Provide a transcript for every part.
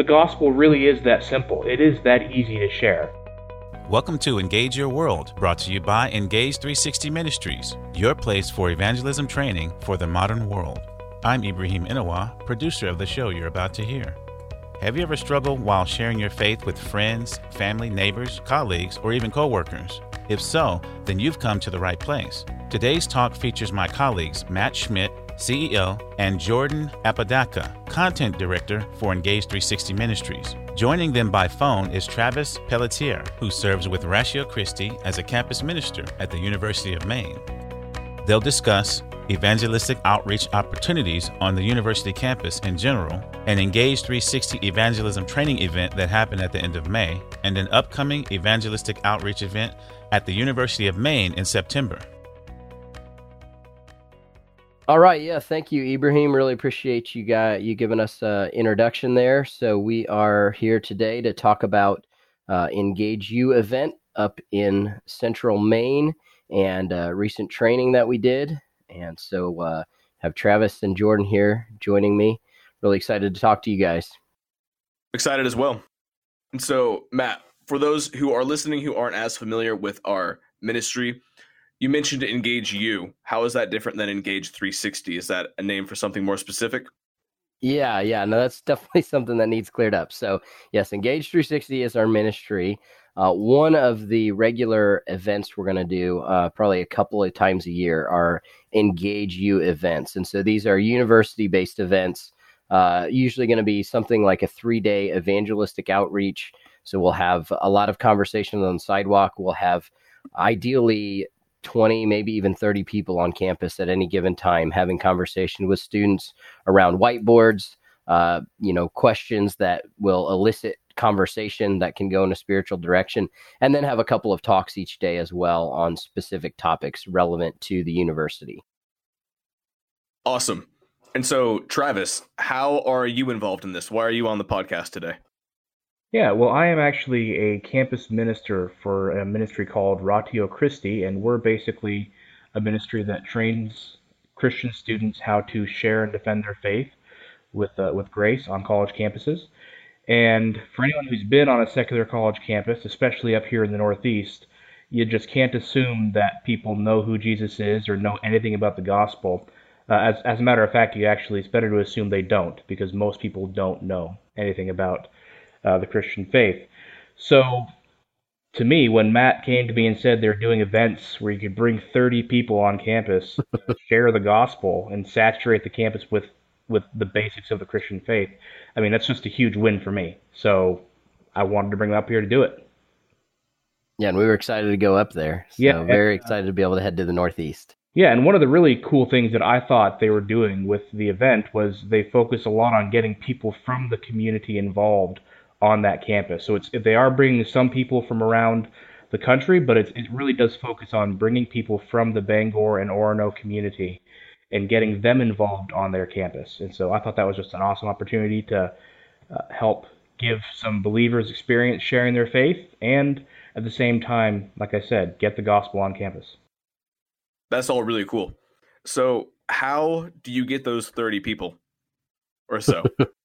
the gospel really is that simple. It is that easy to share. Welcome to Engage Your World, brought to you by Engage 360 Ministries, your place for evangelism training for the modern world. I'm Ibrahim Inawa, producer of the show you're about to hear. Have you ever struggled while sharing your faith with friends, family, neighbors, colleagues, or even coworkers? If so, then you've come to the right place. Today's talk features my colleagues Matt Schmidt, CEO, and Jordan Apodaca, Content Director for Engage 360 Ministries. Joining them by phone is Travis Pelletier, who serves with Ratio Christi as a campus minister at the University of Maine. They'll discuss evangelistic outreach opportunities on the university campus in general, an Engage 360 evangelism training event that happened at the end of May, and an upcoming evangelistic outreach event at the University of Maine in September. All right, yeah, thank you, Ibrahim. Really appreciate you guys you giving us an introduction there. So we are here today to talk about uh, Engage You event up in Central Maine and uh, recent training that we did. And so uh, have Travis and Jordan here joining me. Really excited to talk to you guys. Excited as well. And so, Matt, for those who are listening who aren't as familiar with our ministry, you mentioned Engage You. How is that different than Engage 360? Is that a name for something more specific? Yeah, yeah, no, that's definitely something that needs cleared up. So, yes, Engage 360 is our ministry. Uh, one of the regular events we're going to do, uh, probably a couple of times a year, are Engage You events. And so these are university based events, uh, usually going to be something like a three day evangelistic outreach. So we'll have a lot of conversations on the sidewalk. We'll have ideally 20, maybe even 30 people on campus at any given time having conversation with students around whiteboards, uh, you know, questions that will elicit conversation that can go in a spiritual direction, and then have a couple of talks each day as well on specific topics relevant to the university. Awesome. And so, Travis, how are you involved in this? Why are you on the podcast today? Yeah, well, I am actually a campus minister for a ministry called Ratio Christi, and we're basically a ministry that trains Christian students how to share and defend their faith with uh, with grace on college campuses. And for anyone who's been on a secular college campus, especially up here in the Northeast, you just can't assume that people know who Jesus is or know anything about the gospel. Uh, as, as a matter of fact, you actually it's better to assume they don't because most people don't know anything about uh, the Christian faith. So, to me, when Matt came to me and said they're doing events where you could bring 30 people on campus, to share the gospel, and saturate the campus with with the basics of the Christian faith, I mean that's just a huge win for me. So, I wanted to bring them up here to do it. Yeah, and we were excited to go up there. So yeah, very excited to be able to head to the Northeast. Yeah, and one of the really cool things that I thought they were doing with the event was they focus a lot on getting people from the community involved on that campus. So it's they are bringing some people from around the country, but it, it really does focus on bringing people from the Bangor and Orono community and getting them involved on their campus. And so I thought that was just an awesome opportunity to uh, help give some believers experience sharing their faith and at the same time, like I said, get the gospel on campus. That's all really cool. So, how do you get those 30 people or so?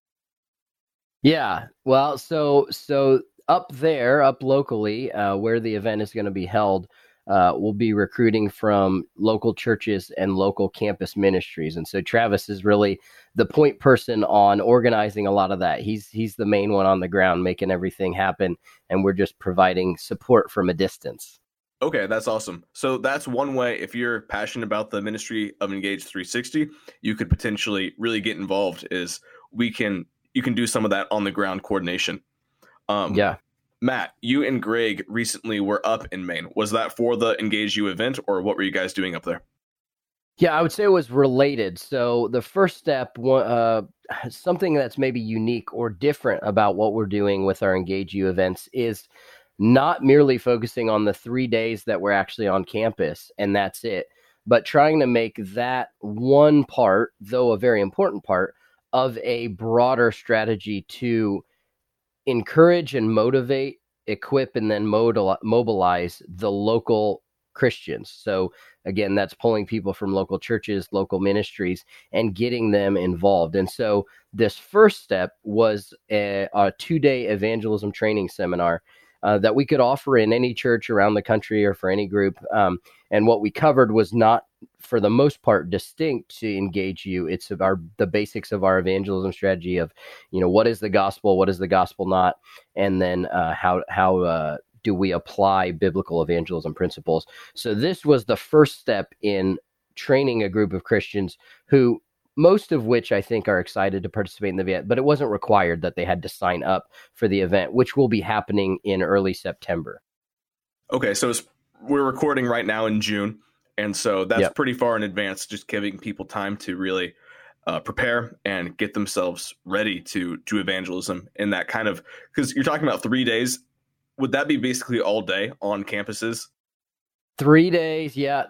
Yeah. Well, so so up there, up locally, uh, where the event is going to be held, uh, we'll be recruiting from local churches and local campus ministries. And so Travis is really the point person on organizing a lot of that. He's he's the main one on the ground, making everything happen, and we're just providing support from a distance. Okay, that's awesome. So that's one way. If you're passionate about the ministry of Engage 360, you could potentially really get involved. Is we can you can do some of that on the ground coordination. Um, yeah. Matt, you and Greg recently were up in Maine. Was that for the Engage You event, or what were you guys doing up there? Yeah, I would say it was related. So the first step, uh, something that's maybe unique or different about what we're doing with our Engage You events is not merely focusing on the three days that we're actually on campus and that's it, but trying to make that one part, though a very important part, of a broader strategy to encourage and motivate, equip, and then mobilize the local Christians. So again, that's pulling people from local churches, local ministries, and getting them involved. And so this first step was a, a two day evangelism training seminar. Uh, that we could offer in any church around the country or for any group. Um, and what we covered was not, for the most part, distinct to engage you. It's our the basics of our evangelism strategy of, you know, what is the gospel, what is the gospel not, and then uh, how how uh, do we apply biblical evangelism principles? So this was the first step in training a group of Christians who most of which I think are excited to participate in the event, but it wasn't required that they had to sign up for the event, which will be happening in early September. Okay, so we're recording right now in June, and so that's yep. pretty far in advance, just giving people time to really uh, prepare and get themselves ready to do evangelism in that kind of because you're talking about three days would that be basically all day on campuses? Three days, yeah,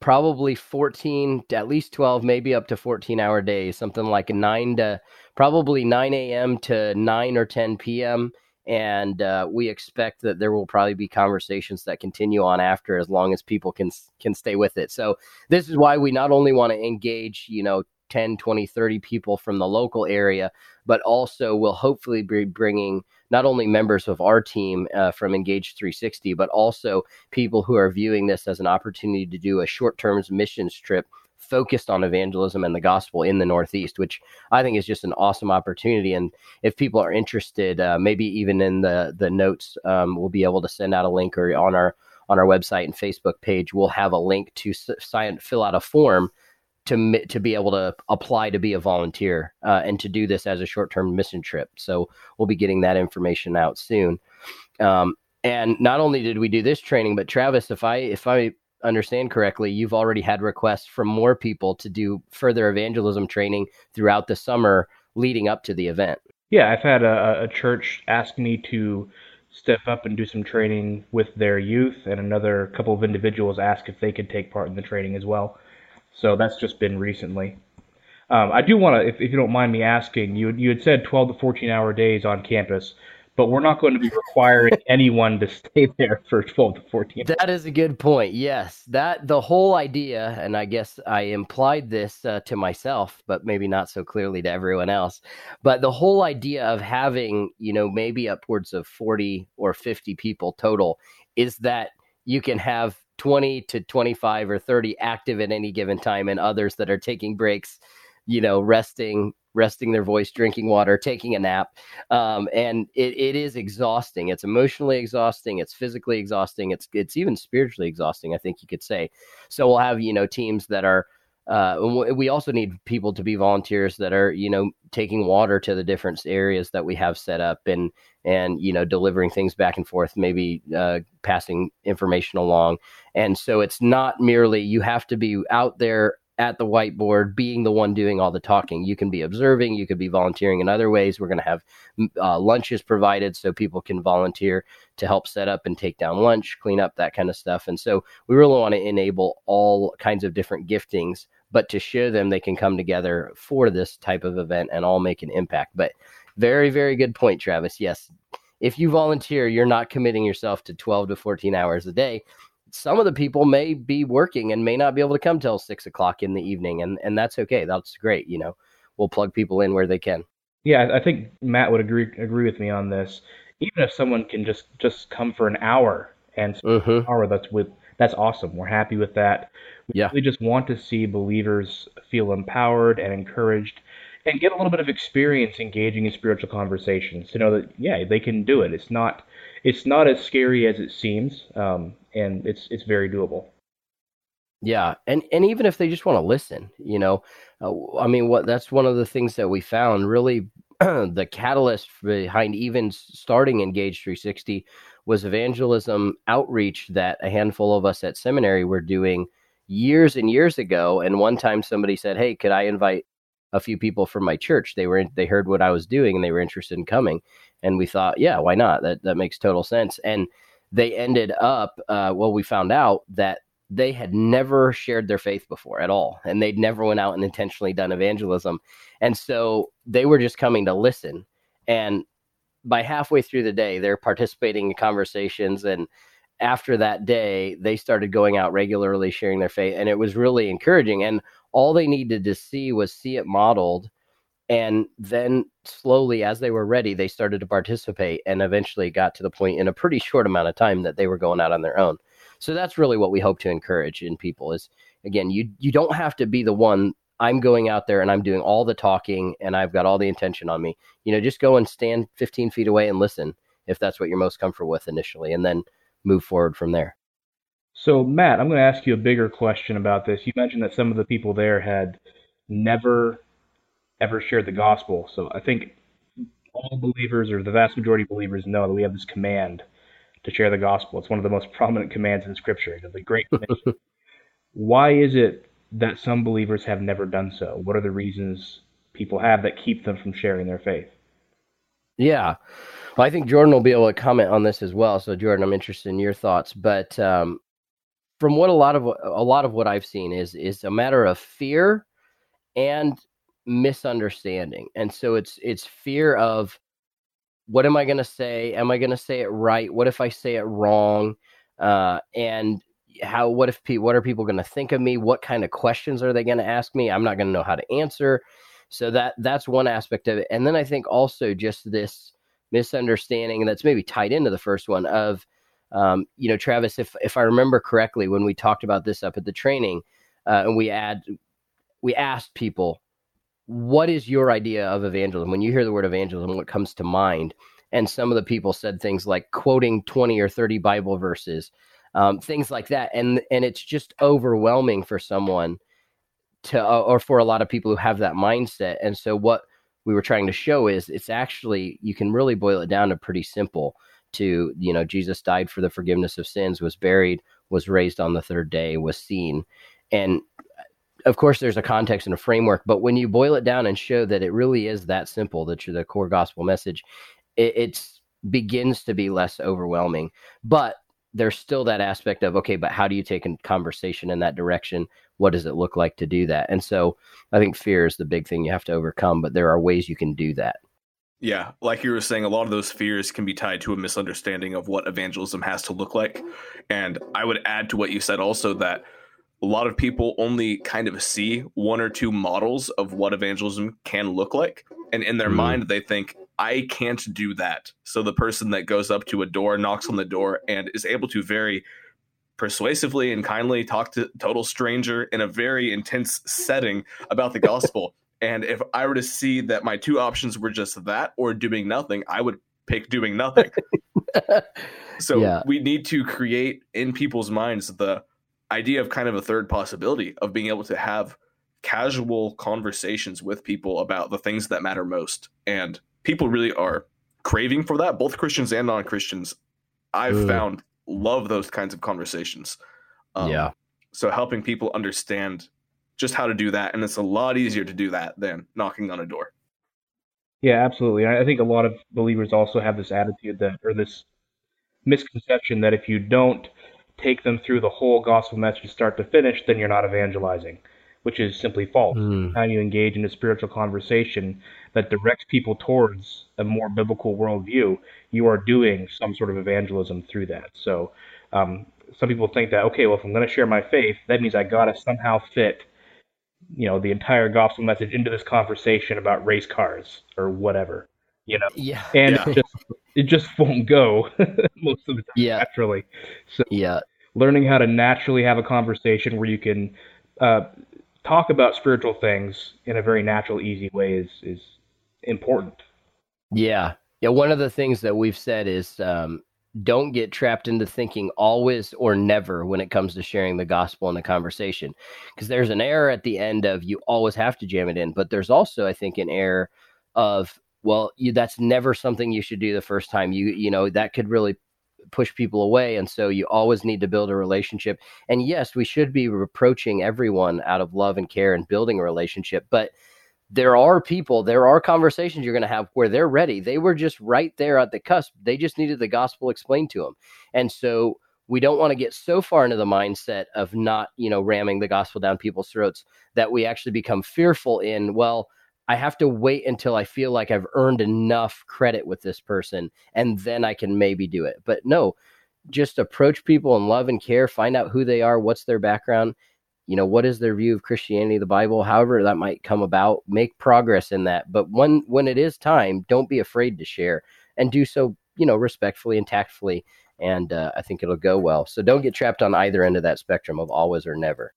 probably 14, at least 12, maybe up to 14 hour days, something like 9 to probably 9 a.m. to 9 or 10 p.m. And uh, we expect that there will probably be conversations that continue on after as long as people can can stay with it. So this is why we not only want to engage, you know, 10, 20, 30 people from the local area, but also will hopefully be bringing not only members of our team uh, from Engage 360, but also people who are viewing this as an opportunity to do a short term missions trip focused on evangelism and the gospel in the Northeast, which I think is just an awesome opportunity. And if people are interested, uh, maybe even in the the notes, um, we'll be able to send out a link or on our on our website and Facebook page, we'll have a link to sign fill out a form to to be able to apply to be a volunteer uh, and to do this as a short term mission trip. So we'll be getting that information out soon. Um, and not only did we do this training, but Travis, if I if I understand correctly, you've already had requests from more people to do further evangelism training throughout the summer leading up to the event. Yeah, I've had a, a church ask me to step up and do some training with their youth, and another couple of individuals ask if they could take part in the training as well. So that's just been recently. Um, I do want to, if, if you don't mind me asking, you you had said 12 to 14 hour days on campus, but we're not going to be requiring anyone to stay there for 12 to 14. That is a good point. Yes, that the whole idea, and I guess I implied this uh, to myself, but maybe not so clearly to everyone else. But the whole idea of having, you know, maybe upwards of 40 or 50 people total is that you can have 20 to 25 or 30 active at any given time and others that are taking breaks you know resting resting their voice drinking water taking a nap. Um, and it, it is exhausting. It's emotionally exhausting. It's physically exhausting. It's it's even spiritually exhausting i think you could say. So we'll have you know teams that are uh, we also need people to be volunteers that are you know taking water to the different areas that we have set up and and you know delivering things back and forth maybe uh, passing information along. And so it's not merely you have to be out there at the whiteboard being the one doing all the talking. You can be observing you could be volunteering in other ways. We're going to have uh, lunches provided so people can volunteer to help set up and take down lunch clean up that kind of stuff. And so we really want to enable all kinds of different giftings but to show them they can come together for this type of event and all make an impact. But very, very good point, Travis. Yes, if you volunteer, you're not committing yourself to 12 to 14 hours a day. Some of the people may be working and may not be able to come till six o'clock in the evening, and and that's okay. That's great. You know, we'll plug people in where they can. Yeah, I think Matt would agree agree with me on this. Even if someone can just just come for an hour and mm-hmm. an hour, that's with that's awesome. We're happy with that. We yeah. really just want to see believers feel empowered and encouraged and get a little bit of experience engaging in spiritual conversations to know that yeah they can do it it's not it's not as scary as it seems um, and it's it's very doable yeah and and even if they just want to listen you know uh, i mean what that's one of the things that we found really the catalyst behind even starting engage 360 was evangelism outreach that a handful of us at seminary were doing years and years ago. And one time somebody said, Hey, could I invite a few people from my church? They were, they heard what I was doing and they were interested in coming. And we thought, yeah, why not? That, that makes total sense. And they ended up, uh, well, we found out that they had never shared their faith before at all. And they'd never went out and intentionally done evangelism. And so they were just coming to listen. And by halfway through the day, they're participating in conversations and after that day, they started going out regularly, sharing their faith, and it was really encouraging. And all they needed to see was see it modeled. And then slowly, as they were ready, they started to participate and eventually got to the point in a pretty short amount of time that they were going out on their own. So that's really what we hope to encourage in people is again, you you don't have to be the one I'm going out there and I'm doing all the talking and I've got all the intention on me. You know, just go and stand 15 feet away and listen if that's what you're most comfortable with initially, and then move forward from there. So, Matt, I'm going to ask you a bigger question about this. You mentioned that some of the people there had never ever shared the gospel. So, I think all believers, or the vast majority of believers, know that we have this command to share the gospel. It's one of the most prominent commands in Scripture, the Great Commission. Why is it that some believers have never done so? What are the reasons people have that keep them from sharing their faith? Yeah. Well, I think Jordan will be able to comment on this as well. So, Jordan, I'm interested in your thoughts. But um, from what a lot of a lot of what I've seen is is a matter of fear and misunderstanding, and so it's it's fear of what am I going to say? Am I going to say it right? What if I say it wrong? Uh, and how what if pe- what are people going to think of me? What kind of questions are they going to ask me? I'm not going to know how to answer. So that that's one aspect of it. And then I think also just this misunderstanding that's maybe tied into the first one of um, you know travis if if i remember correctly when we talked about this up at the training uh, and we add we asked people what is your idea of evangelism? When you hear the word evangelism what comes to mind? And some of the people said things like quoting 20 or 30 bible verses um, things like that. And and it's just overwhelming for someone to uh, or for a lot of people who have that mindset. And so what we were trying to show is it's actually you can really boil it down to pretty simple to you know jesus died for the forgiveness of sins was buried was raised on the third day was seen. And of course there's a context and a framework but when you boil it down and show that it really is that simple that you're the core gospel message it it's begins to be less overwhelming. But there's still that aspect of okay but how do you take a conversation in that direction? What does it look like to do that? And so i think fear is the big thing you have to overcome but there are ways you can do that. Yeah like you were saying a lot of those fears can be tied to a misunderstanding of what evangelism has to look like. And i would add to what you said also that a lot of people only kind of see one or two models of what evangelism can look like and in their mm. mind they think I can't do that. So the person that goes up to a door, knocks on the door, and is able to very persuasively and kindly talk to total stranger in a very intense setting about the gospel. and if I were to see that my two options were just that or doing nothing, I would pick doing nothing. so yeah. we need to create in people's minds the idea of kind of a third possibility of being able to have casual conversations with people about the things that matter most. And people really are craving for that, both Christians and non Christians. I've mm. found love those kinds of conversations. Um, yeah. So helping people understand just how to do that, and it's a lot easier to do that than knocking on a door. Yeah, absolutely. I think a lot of believers also have this attitude that, or this misconception that if you don't take them through the whole gospel message start to finish, then you're not evangelizing which is simply false. Mm. How you engage in a spiritual conversation that directs people towards a more biblical worldview, you are doing some sort of evangelism through that. So, um, some people think that okay, well, if I'm going to share my faith, that means I got to somehow fit, you know, the entire gospel message into this conversation about race cars or whatever, you know. Yeah. And yeah. It, just, it just won't go most of the time yeah. naturally. So, yeah. Learning how to naturally have a conversation where you can uh, talk about spiritual things in a very natural, easy way is is important. Yeah, yeah. One of the things that we've said is um, don't get trapped into thinking always or never when it comes to sharing the gospel in the conversation, because there's an error at the end of you always have to jam it in, but there's also, I think, an error of well, you, that's never something you should do the first time. You you know that could really push people away. And so you always need to build a relationship. And yes, we should be approaching everyone out of love and care and building a relationship. But there are people, there are conversations you're going to have where they're ready. They were just right there at the cusp. They just needed the gospel explained to them. And so we don't want to get so far into the mindset of not, you know, ramming the gospel down people's throats that we actually become fearful in, well, I have to wait until I feel like I've earned enough credit with this person and then I can maybe do it. But no, just approach people and love and care, find out who they are, what's their background, you know, what is their view of Christianity, the Bible, however that might come about, make progress in that. But when when it is time, don't be afraid to share and do so, you know, respectfully and tactfully. And uh, I think it'll go well. So don't get trapped on either end of that spectrum of always or never.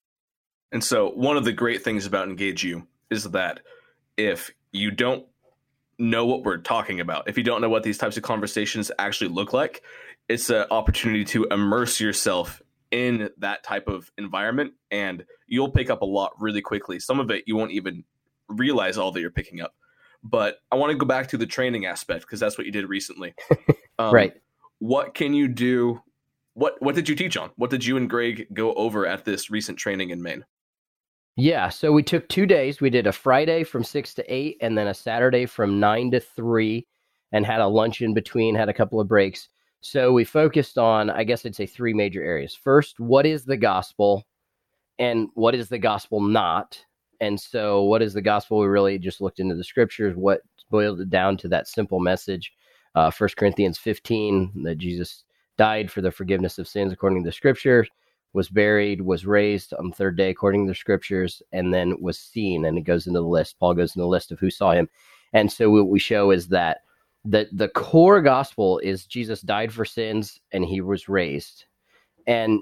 And so one of the great things about Engage You is that if you don't know what we're talking about, if you don't know what these types of conversations actually look like, it's an opportunity to immerse yourself in that type of environment and you'll pick up a lot really quickly. Some of it you won't even realize all that you're picking up. But I want to go back to the training aspect because that's what you did recently. Um, right. What can you do? What what did you teach on? What did you and Greg go over at this recent training in Maine? Yeah, so we took two days. We did a Friday from six to eight, and then a Saturday from nine to three, and had a lunch in between. Had a couple of breaks. So we focused on, I guess I'd say, three major areas. First, what is the gospel, and what is the gospel not? And so, what is the gospel? We really just looked into the scriptures. What boiled it down to that simple message? Uh, 1 Corinthians 15 that Jesus died for the forgiveness of sins according to the scriptures was buried, was raised on the third day according to the scriptures, and then was seen. And it goes into the list. Paul goes into the list of who saw him. And so what we show is that the the core gospel is Jesus died for sins and he was raised. And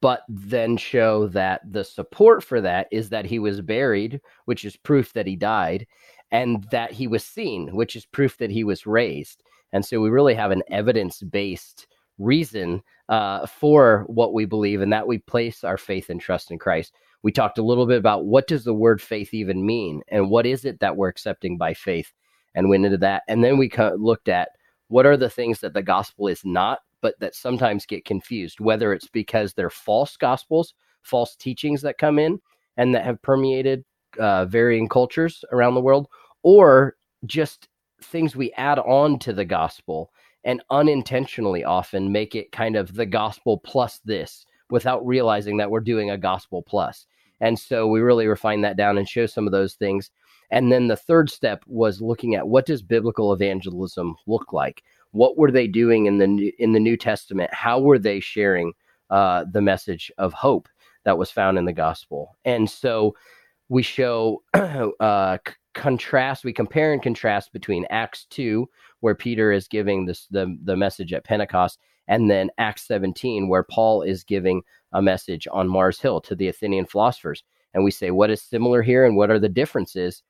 but then show that the support for that is that he was buried, which is proof that he died, and that he was seen, which is proof that he was raised. And so we really have an evidence based reason uh, for what we believe and that we place our faith and trust in Christ. We talked a little bit about what does the word faith even mean and what is it that we're accepting by faith and went into that. And then we looked at what are the things that the gospel is not, but that sometimes get confused, whether it's because they're false gospels, false teachings that come in and that have permeated uh, varying cultures around the world, or just things we add on to the gospel and unintentionally often make it kind of the gospel plus this without realizing that we're doing a gospel plus. And so we really refine that down and show some of those things. And then the third step was looking at what does biblical evangelism look like? What were they doing in the in the New Testament? How were they sharing uh, the message of hope that was found in the gospel? And so we show uh, contrast. We compare and contrast between Acts two, where Peter is giving this the the message at Pentecost, and then Acts 17, where Paul is giving a message on Mars Hill to the Athenian philosophers. And we say, what is similar here and what are the differences?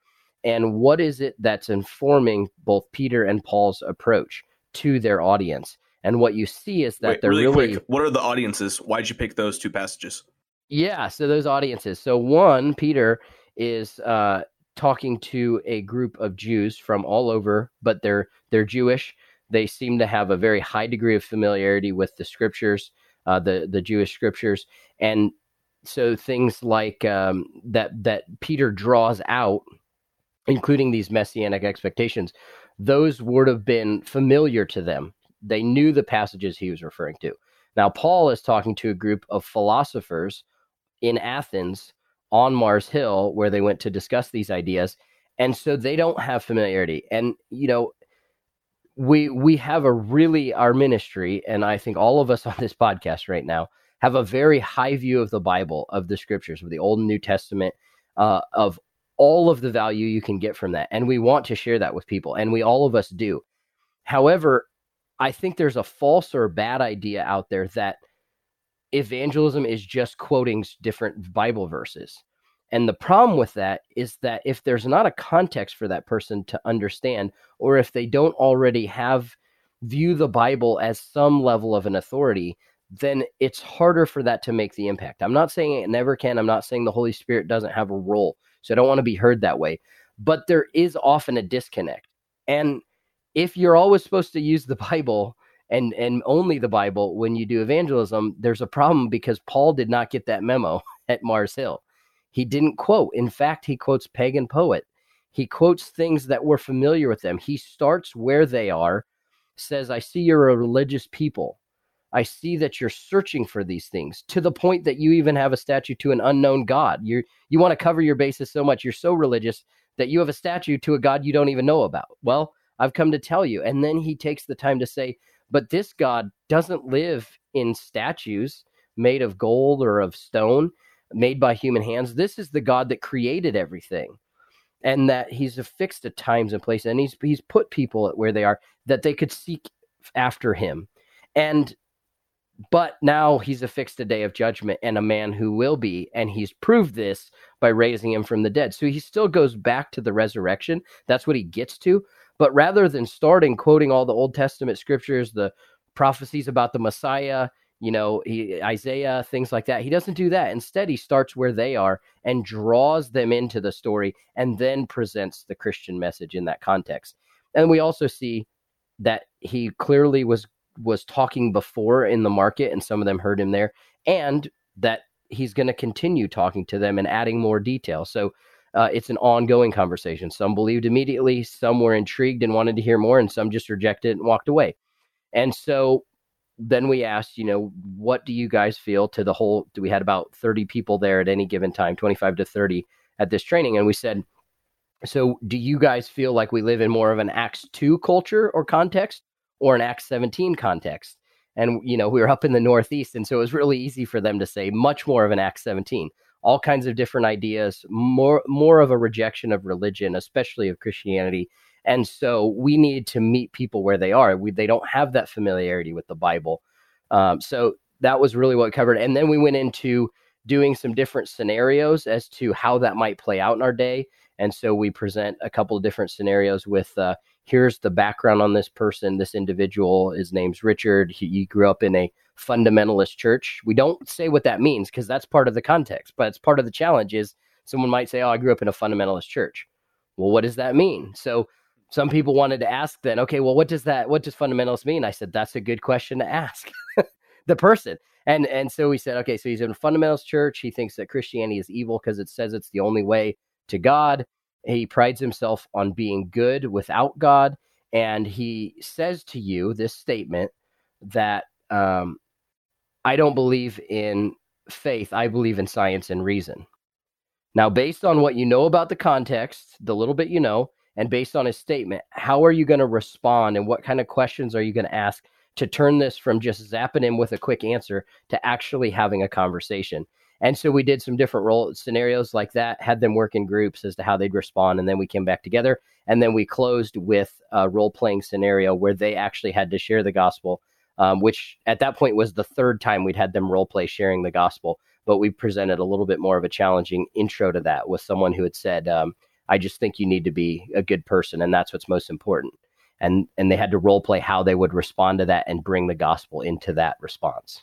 And what is it that's informing both Peter and Paul's approach to their audience? And what you see is that Wait, they're really, really quick, what are the audiences? Why'd you pick those two passages? Yeah, so those audiences. So one, Peter is uh, talking to a group of Jews from all over, but they're they're Jewish. They seem to have a very high degree of familiarity with the scriptures, uh, the the Jewish scriptures, and so things like um, that that Peter draws out, including these messianic expectations, those would have been familiar to them. They knew the passages he was referring to. Now Paul is talking to a group of philosophers in Athens on Mars Hill where they went to discuss these ideas. And so they don't have familiarity. And, you know, we we have a really our ministry, and I think all of us on this podcast right now have a very high view of the Bible, of the scriptures, of the Old and New Testament, uh, of all of the value you can get from that. And we want to share that with people, and we all of us do. However, I think there's a false or bad idea out there that evangelism is just quoting different Bible verses. And the problem with that is that if there's not a context for that person to understand, or if they don't already have view the Bible as some level of an authority, then it's harder for that to make the impact. I'm not saying it never can. I'm not saying the Holy Spirit doesn't have a role. So I don't want to be heard that way. But there is often a disconnect. And if you're always supposed to use the Bible and and only the Bible when you do evangelism, there's a problem because Paul did not get that memo at Mars Hill. He didn't quote. In fact, he quotes pagan poet. He quotes things that were familiar with them. He starts where they are, says, I see you're a religious people. I see that you're searching for these things to the point that you even have a statue to an unknown God. You you want to cover your bases so much, you're so religious that you have a statue to a God you don't even know about. Well, I've come to tell you. And then he takes the time to say, But this God doesn't live in statues made of gold or of stone, made by human hands. This is the God that created everything. And that he's affixed at times and places, and he's he's put people at where they are that they could seek after him. And but now he's affixed a day of judgment and a man who will be, and he's proved this by raising him from the dead. So he still goes back to the resurrection. That's what he gets to. But rather than starting quoting all the Old Testament scriptures, the prophecies about the Messiah, you know, he, Isaiah, things like that, he doesn't do that. Instead, he starts where they are and draws them into the story and then presents the Christian message in that context. And we also see that he clearly was was talking before in the market and some of them heard him there and that he's going to continue talking to them and adding more detail so uh, it's an ongoing conversation some believed immediately some were intrigued and wanted to hear more and some just rejected it and walked away and so then we asked you know what do you guys feel to the whole we had about 30 people there at any given time 25 to 30 at this training and we said so do you guys feel like we live in more of an acts 2 culture or context or an Acts 17 context. And, you know, we were up in the Northeast. And so it was really easy for them to say much more of an Acts 17, all kinds of different ideas, more, more of a rejection of religion, especially of Christianity. And so we need to meet people where they are. We, they don't have that familiarity with the Bible. Um, so that was really what covered. And then we went into doing some different scenarios as to how that might play out in our day. And so we present a couple of different scenarios with uh, here's the background on this person, this individual. His name's Richard. He, he grew up in a fundamentalist church. We don't say what that means because that's part of the context, but it's part of the challenge is someone might say, Oh, I grew up in a fundamentalist church. Well, what does that mean? So some people wanted to ask then, okay, well, what does that what does fundamentalist mean? I said, that's a good question to ask the person. And and so we said, okay, so he's in a fundamentalist church. He thinks that Christianity is evil because it says it's the only way to God. He prides himself on being good without God. And he says to you this statement that um, I don't believe in faith, I believe in science and reason. Now, based on what you know about the context, the little bit you know, and based on his statement, how are you going to respond and what kind of questions are you going to ask to turn this from just zapping him with a quick answer to actually having a conversation? And so we did some different role scenarios like that, had them work in groups as to how they'd respond. And then we came back together. And then we closed with a role playing scenario where they actually had to share the gospel, um, which at that point was the third time we'd had them role play sharing the gospel. But we presented a little bit more of a challenging intro to that with someone who had said, um, I just think you need to be a good person. And that's what's most important. And, and they had to role play how they would respond to that and bring the gospel into that response.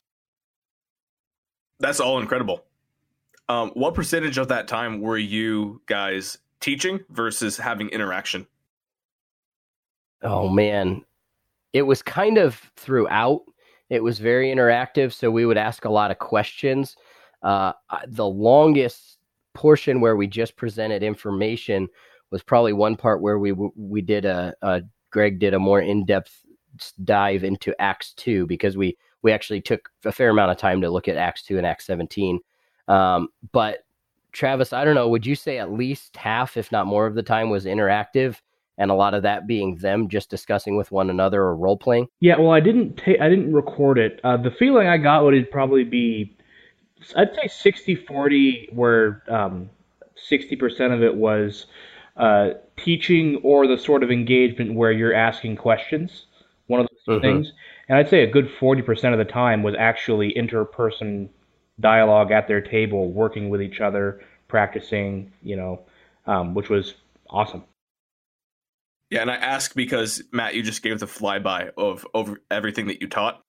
That's all incredible. Um, what percentage of that time were you guys teaching versus having interaction? Oh man, it was kind of throughout. It was very interactive, so we would ask a lot of questions. Uh, the longest portion where we just presented information was probably one part where we we did a, a Greg did a more in depth dive into Acts two because we we actually took a fair amount of time to look at Acts 2 and Acts 17. Um, but Travis, I don't know, would you say at least half, if not more of the time was interactive? And a lot of that being them just discussing with one another or role playing. Yeah, well, I didn't take, I didn't record it. Uh, the feeling I got would probably be, I'd say 60-40, where um, 60% of it was uh, teaching or the sort of engagement where you're asking questions. One of those mm-hmm. things and I'd say a good 40% of the time was actually interperson dialogue at their table, working with each other, practicing, you know, um, which was awesome. Yeah, and I ask because Matt, you just gave the flyby of over everything that you taught,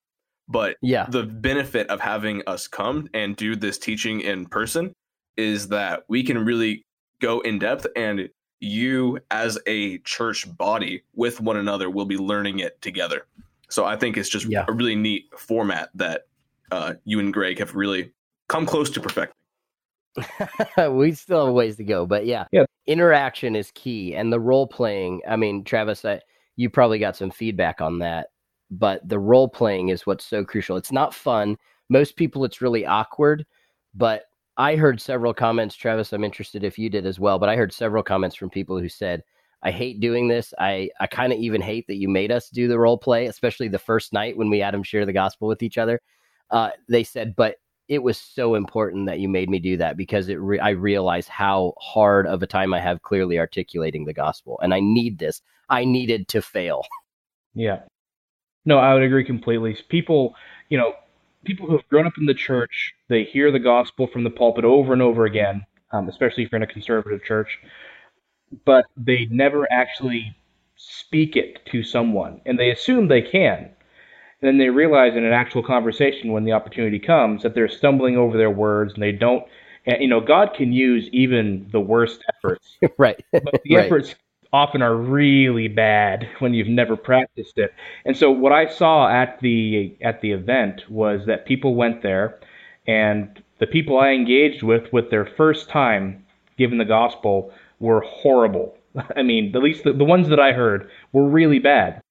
but yeah, the benefit of having us come and do this teaching in person is that we can really go in depth and you as a church body with one another will be learning it together. So I think it's just yeah. a really neat format that uh, you and Greg have really come close to perfecting. we still have a ways to go, but yeah, yeah, interaction is key, and the role playing. I mean, Travis, I, you probably got some feedback on that, but the role playing is what's so crucial. It's not fun. Most people, it's really awkward, but I heard several comments. Travis, I'm interested if you did as well, but I heard several comments from people who said, I hate doing this. I, I kind of even hate that you made us do the role play, especially the first night when we had them share the gospel with each other. Uh, they said, but it was so important that you made me do that because it re- I realized how hard of a time I have clearly articulating the gospel, and I need this. I needed to fail. Yeah. No, I would agree completely. People, you know, people who have grown up in the church, they hear the gospel from the pulpit over and over again, um, especially if you're in a conservative church but they never actually speak it to someone, and they assume they can. Then they realize in an actual conversation, when the opportunity comes, that they're stumbling over their words and they don't. And, you know, God can use even the worst efforts. right. But the right. efforts often are really bad when you've never practiced it. And so what I saw at the at the event was that people went there and the people I engaged with with their first time given the gospel were horrible. I mean, at least the, the ones that I heard were really bad.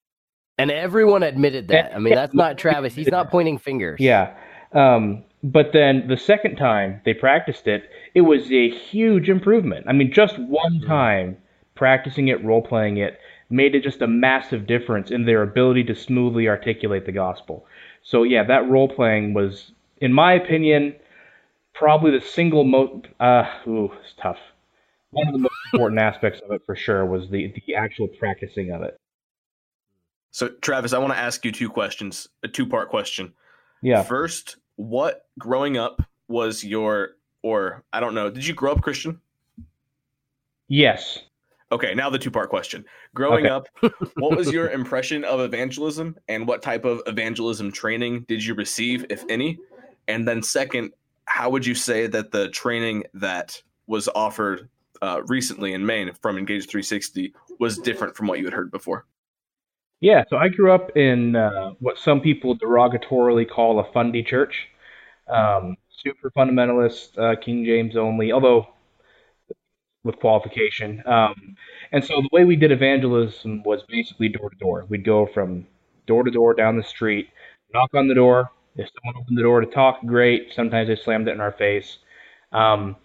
And everyone admitted that. I mean, that's not Travis. He's not pointing fingers. Yeah. Um, but then the second time they practiced it, it was a huge improvement. I mean, just one mm-hmm. time practicing it, role playing it, made it just a massive difference in their ability to smoothly articulate the gospel. So yeah, that role playing was, in my opinion, probably the single most. Uh, ooh, it's tough one of the most important aspects of it for sure was the the actual practicing of it. So, Travis, I want to ask you two questions, a two part question. Yeah. First, what growing up was your, or I don't know, did you grow up Christian? Yes. Okay, now the two part question. Growing okay. up, what was your impression of evangelism and what type of evangelism training did you receive, if any? And then, second, how would you say that the training that was offered uh, recently in Maine from Engage 360 was different from what you had heard before? Yeah, so I grew up in uh, what some people derogatorily call a fundy church. Um, super fundamentalist, uh, King James only, although with qualification. Um, and so the way we did evangelism was basically door to door. We'd go from door to door down the street, knock on the door. If someone opened the door to talk, great. Sometimes they slammed it in our face. Um,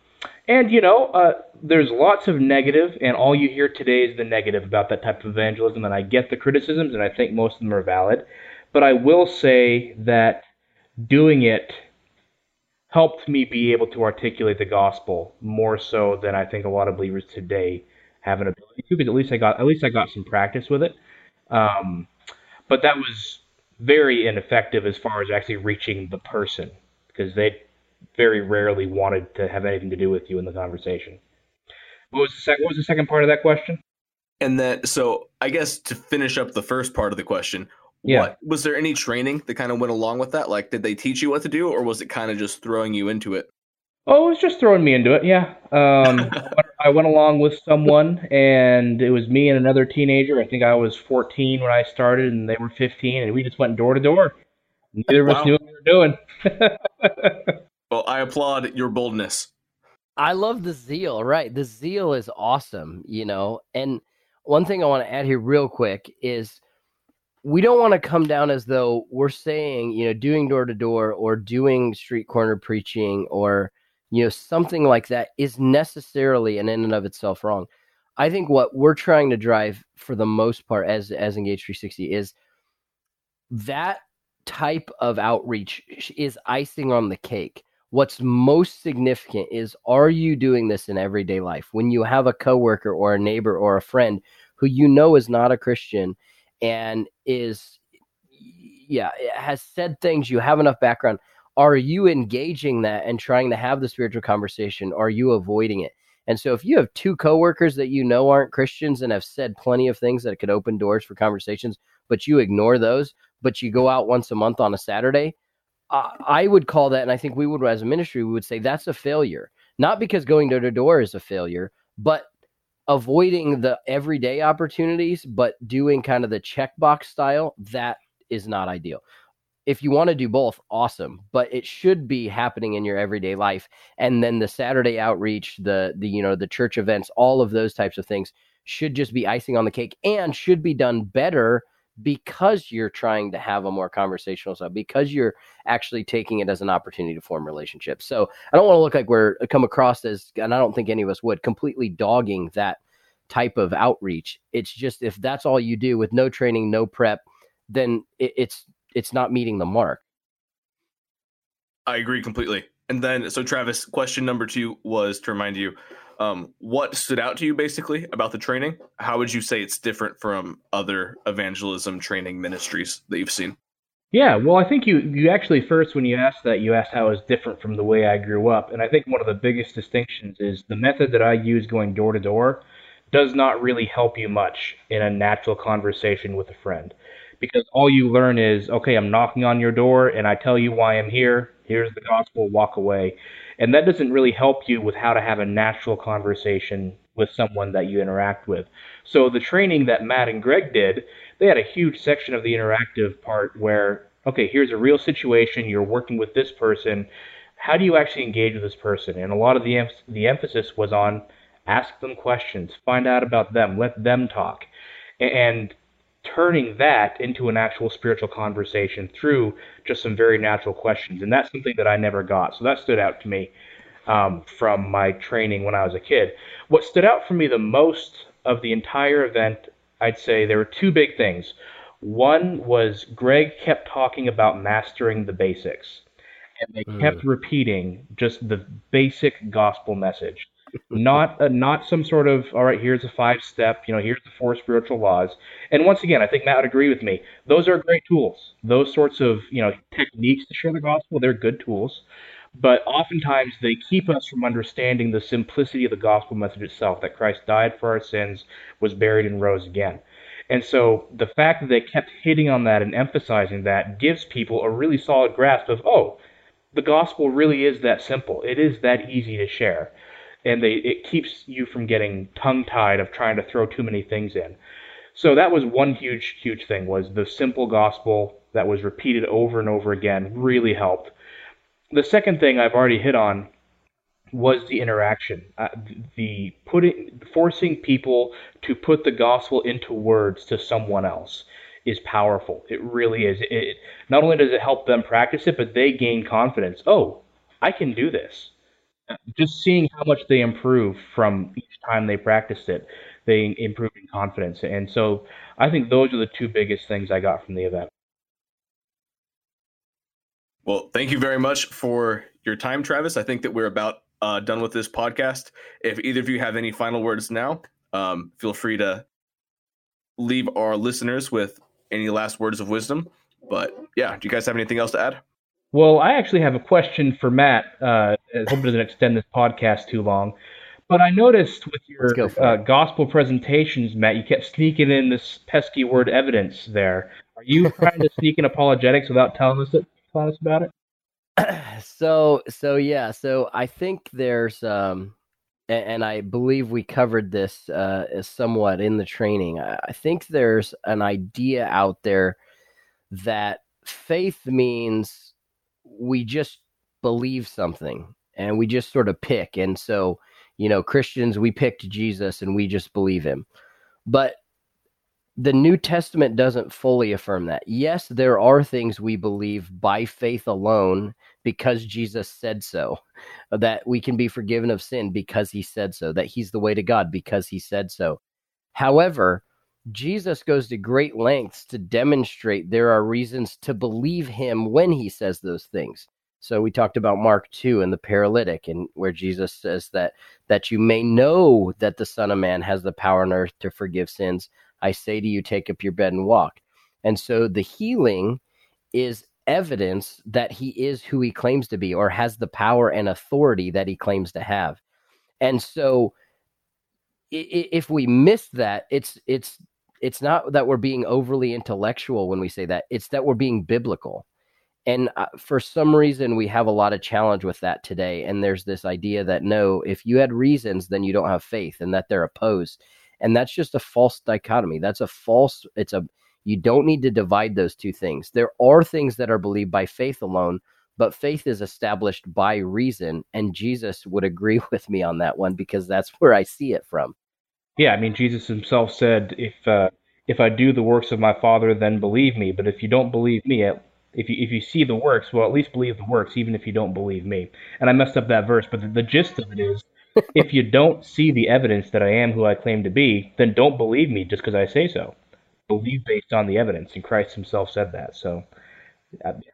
and, you know, uh, there's lots of negative, and all you hear today is the negative about that type of evangelism. And I get the criticisms, and I think most of them are valid. But I will say that doing it helped me be able to articulate the gospel more so than I think a lot of believers today have an ability to. Because at least I got at least I got some practice with it. Um, but that was very ineffective as far as actually reaching the person because they very rarely wanted to have anything to do with you in the conversation. What was the sec- What was the second part of that question? And then, so I guess to finish up the first part of the question, yeah. what was there any training that kind of went along with that? Like, did they teach you what to do, or was it kind of just throwing you into it? Oh, it was just throwing me into it. Yeah, um, I went along with someone, and it was me and another teenager. I think I was 14 when I started, and they were 15, and we just went door to door. Neither of us knew what we were doing. Well, I applaud your boldness. I love the zeal, right? The zeal is awesome, you know. And one thing I want to add here, real quick, is we don't want to come down as though we're saying, you know, doing door to door or doing street corner preaching or, you know, something like that is necessarily and in and of itself wrong. I think what we're trying to drive for the most part as as Engage 360 is that type of outreach is icing on the cake what's most significant is are you doing this in everyday life? When you have a coworker or a neighbor or a friend who you know is not a christian and is yeah has said things you have enough background are you engaging that and trying to have the spiritual conversation? Are you avoiding it? And so if you have two coworkers that you know aren't christians and have said plenty of things that could open doors for conversations but you ignore those but you go out once a month on a saturday I would call that, and I think we would, as a ministry, we would say that's a failure. Not because going door to door is a failure, but avoiding the everyday opportunities, but doing kind of the checkbox style, that is not ideal. If you want to do both, awesome, but it should be happening in your everyday life. And then the Saturday outreach, the the you know the church events, all of those types of things should just be icing on the cake and should be done better because you're trying to have a more conversational style, because you're actually taking it as an opportunity to form relationships. So I don't want to look like we're uh, come across as, and I don't think any of us would, completely dogging that type of outreach. It's just if that's all you do with no training, no prep, then it, it's it's not meeting the mark. I agree completely. And then, so Travis, question number two was to remind you, um, what stood out to you basically about the training? How would you say it's different from other evangelism training ministries that you've seen? Yeah, well, I think you you actually first when you asked that you asked how it's different from the way I grew up, and I think one of the biggest distinctions is the method that I use going door to door does not really help you much in a natural conversation with a friend because all you learn is okay, I'm knocking on your door and I tell you why I'm here. Here's the gospel, walk away. And that doesn't really help you with how to have a natural conversation with someone that you interact with. So the training that Matt and Greg did, they had a huge section of the interactive part where okay, here's a real situation, you're working with this person. How do you actually engage with this person? And a lot of the em- the emphasis was on ask them questions, find out about them, let them talk. And turning that into an actual spiritual conversation through just some very natural questions. And that's something that I never got. So that stood out to me um, from my training when I was a kid. What stood out for me the most of the entire event, I'd say there were two big things. One was Greg kept talking about mastering the basics, and they kept mm. repeating just the basic gospel message not uh, not some sort of all right here's a five step you know here's the four spiritual laws. And once again i think matt would agree with me. Those are great tools. Those sorts of you know techniques to share the gospel they're good tools. But oftentimes they keep us from understanding the simplicity of the gospel message itself that christ died for our sins was buried and rose again. And so the fact that they kept hitting on that and emphasizing that gives people a really solid grasp of oh the gospel really is that simple. It is that easy to share and they it keeps you from getting tongue tied of trying to throw too many things in. So that was one huge huge thing was the simple gospel that was repeated over and over again really helped. The second thing I've already hit on was the interaction, uh, the putting forcing people to put the gospel into words to someone else is powerful. It really is. It, not only does it help them practice it, but they gain confidence. Oh, I can do this just seeing how much they improve from each time they practiced it, they improve in confidence. And so I think those are the two biggest things I got from the event. Well, thank you very much for your time, Travis. I think that we're about uh, done with this podcast. If either of you have any final words now, um, feel free to leave our listeners with any last words of wisdom. But yeah, do you guys have anything else to add? Well, I actually have a question for Matt. Uh, I hope it doesn't extend this podcast too long. But I noticed with your uh, gospel presentations, Matt, you kept sneaking in this pesky word evidence there. Are you trying to sneak in apologetics without telling us, it, telling us about it? So, so yeah, so I think there's, um, and, and I believe we covered this uh, somewhat in the training. I, I think there's an idea out there that faith means we just believe something and we just sort of pick. And so, you know, Christians, we picked Jesus and we just believe him. But the New Testament doesn't fully affirm that. Yes, there are things we believe by faith alone because Jesus said so, that we can be forgiven of sin because he said so, that he's the way to God because he said so. However, Jesus goes to great lengths to demonstrate there are reasons to believe him when he says those things. So we talked about Mark 2 and the paralytic and where Jesus says that that you may know that the son of man has the power on earth to forgive sins. I say to you take up your bed and walk. And so the healing is evidence that he is who he claims to be or has the power and authority that he claims to have. And so if we miss that, it's it's it's not that we're being overly intellectual when we say that. It's that we're being biblical. And uh, for some reason, we have a lot of challenge with that today. And there's this idea that no, if you had reasons, then you don't have faith, and that they're opposed. And that's just a false dichotomy. That's a false. It's a. You don't need to divide those two things. There are things that are believed by faith alone, but faith is established by reason. And Jesus would agree with me on that one because that's where I see it from. Yeah, I mean, Jesus himself said, "If uh, if I do the works of my Father, then believe me. But if you don't believe me, if you if you see the works, well, at least believe the works, even if you don't believe me. And I messed up that verse, but the, the gist of it is if you don't see the evidence that I am who I claim to be, then don't believe me just because I say so. Believe based on the evidence, and Christ Himself said that. So,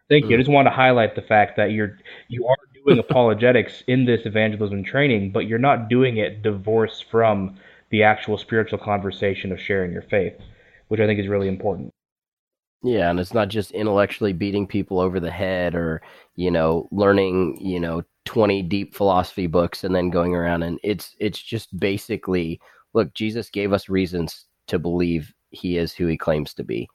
thank you. I just want to highlight the fact that you're you are doing apologetics in this evangelism training, but you're not doing it divorced from the actual spiritual conversation of sharing your faith, which I think is really important. Yeah, and it's not just intellectually beating people over the head or, you know, learning, you know, 20 deep philosophy books and then going around and it's it's just basically look, Jesus gave us reasons to believe he is who he claims to be.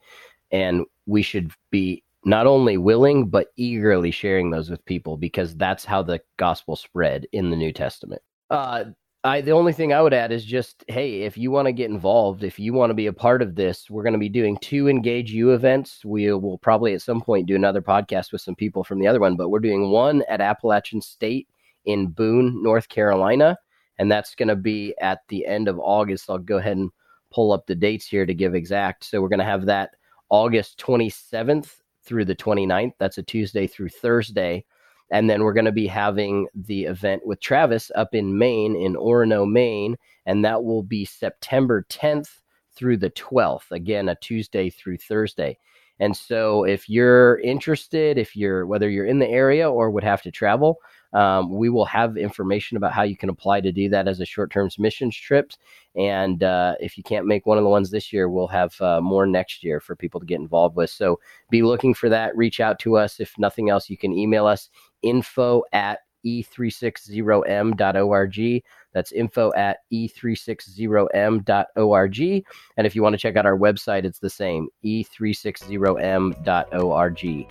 And we should be not only willing but eagerly sharing those with people because that's how the gospel spread in the New Testament. Uh, I the only thing I would add is just hey, if you want to get involved, if you want to be a part of this, we're going to be doing two Engage You events. We will probably at some point do another podcast with some people from the other one, but we're doing one at Appalachian State in Boone, North Carolina, and that's going to be at the end of August. I'll go ahead and pull up the dates here to give exact. So we're going to have that August 27th through the 29th. That's a Tuesday through Thursday and then we're going to be having the event with Travis up in Maine, in Orono, Maine. And that will be September 10th through the 12th. Again, a Tuesday through Thursday. And so if you're interested, if you're whether you're in the area or would have to travel, um, we will have information about how you can apply to do that as a short-term missions trips. And uh, if you can't make one of the ones this year, we'll have uh, more next year for people to get involved with. So be looking for that. Reach out to us. If nothing else, you can email us info at e360m.org. That's info at e360m.org. And if you want to check out our website, it's the same, e360m.org.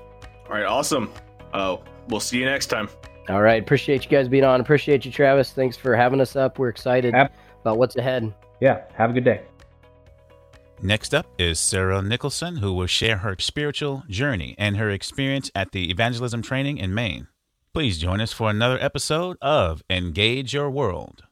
All right, awesome. Oh, we'll see you next time. All right. Appreciate you guys being on. Appreciate you, Travis. Thanks for having us up. We're excited Ab- about what's ahead. Yeah. Have a good day. Next up is Sarah Nicholson, who will share her spiritual journey and her experience at the evangelism training in Maine. Please join us for another episode of Engage Your World.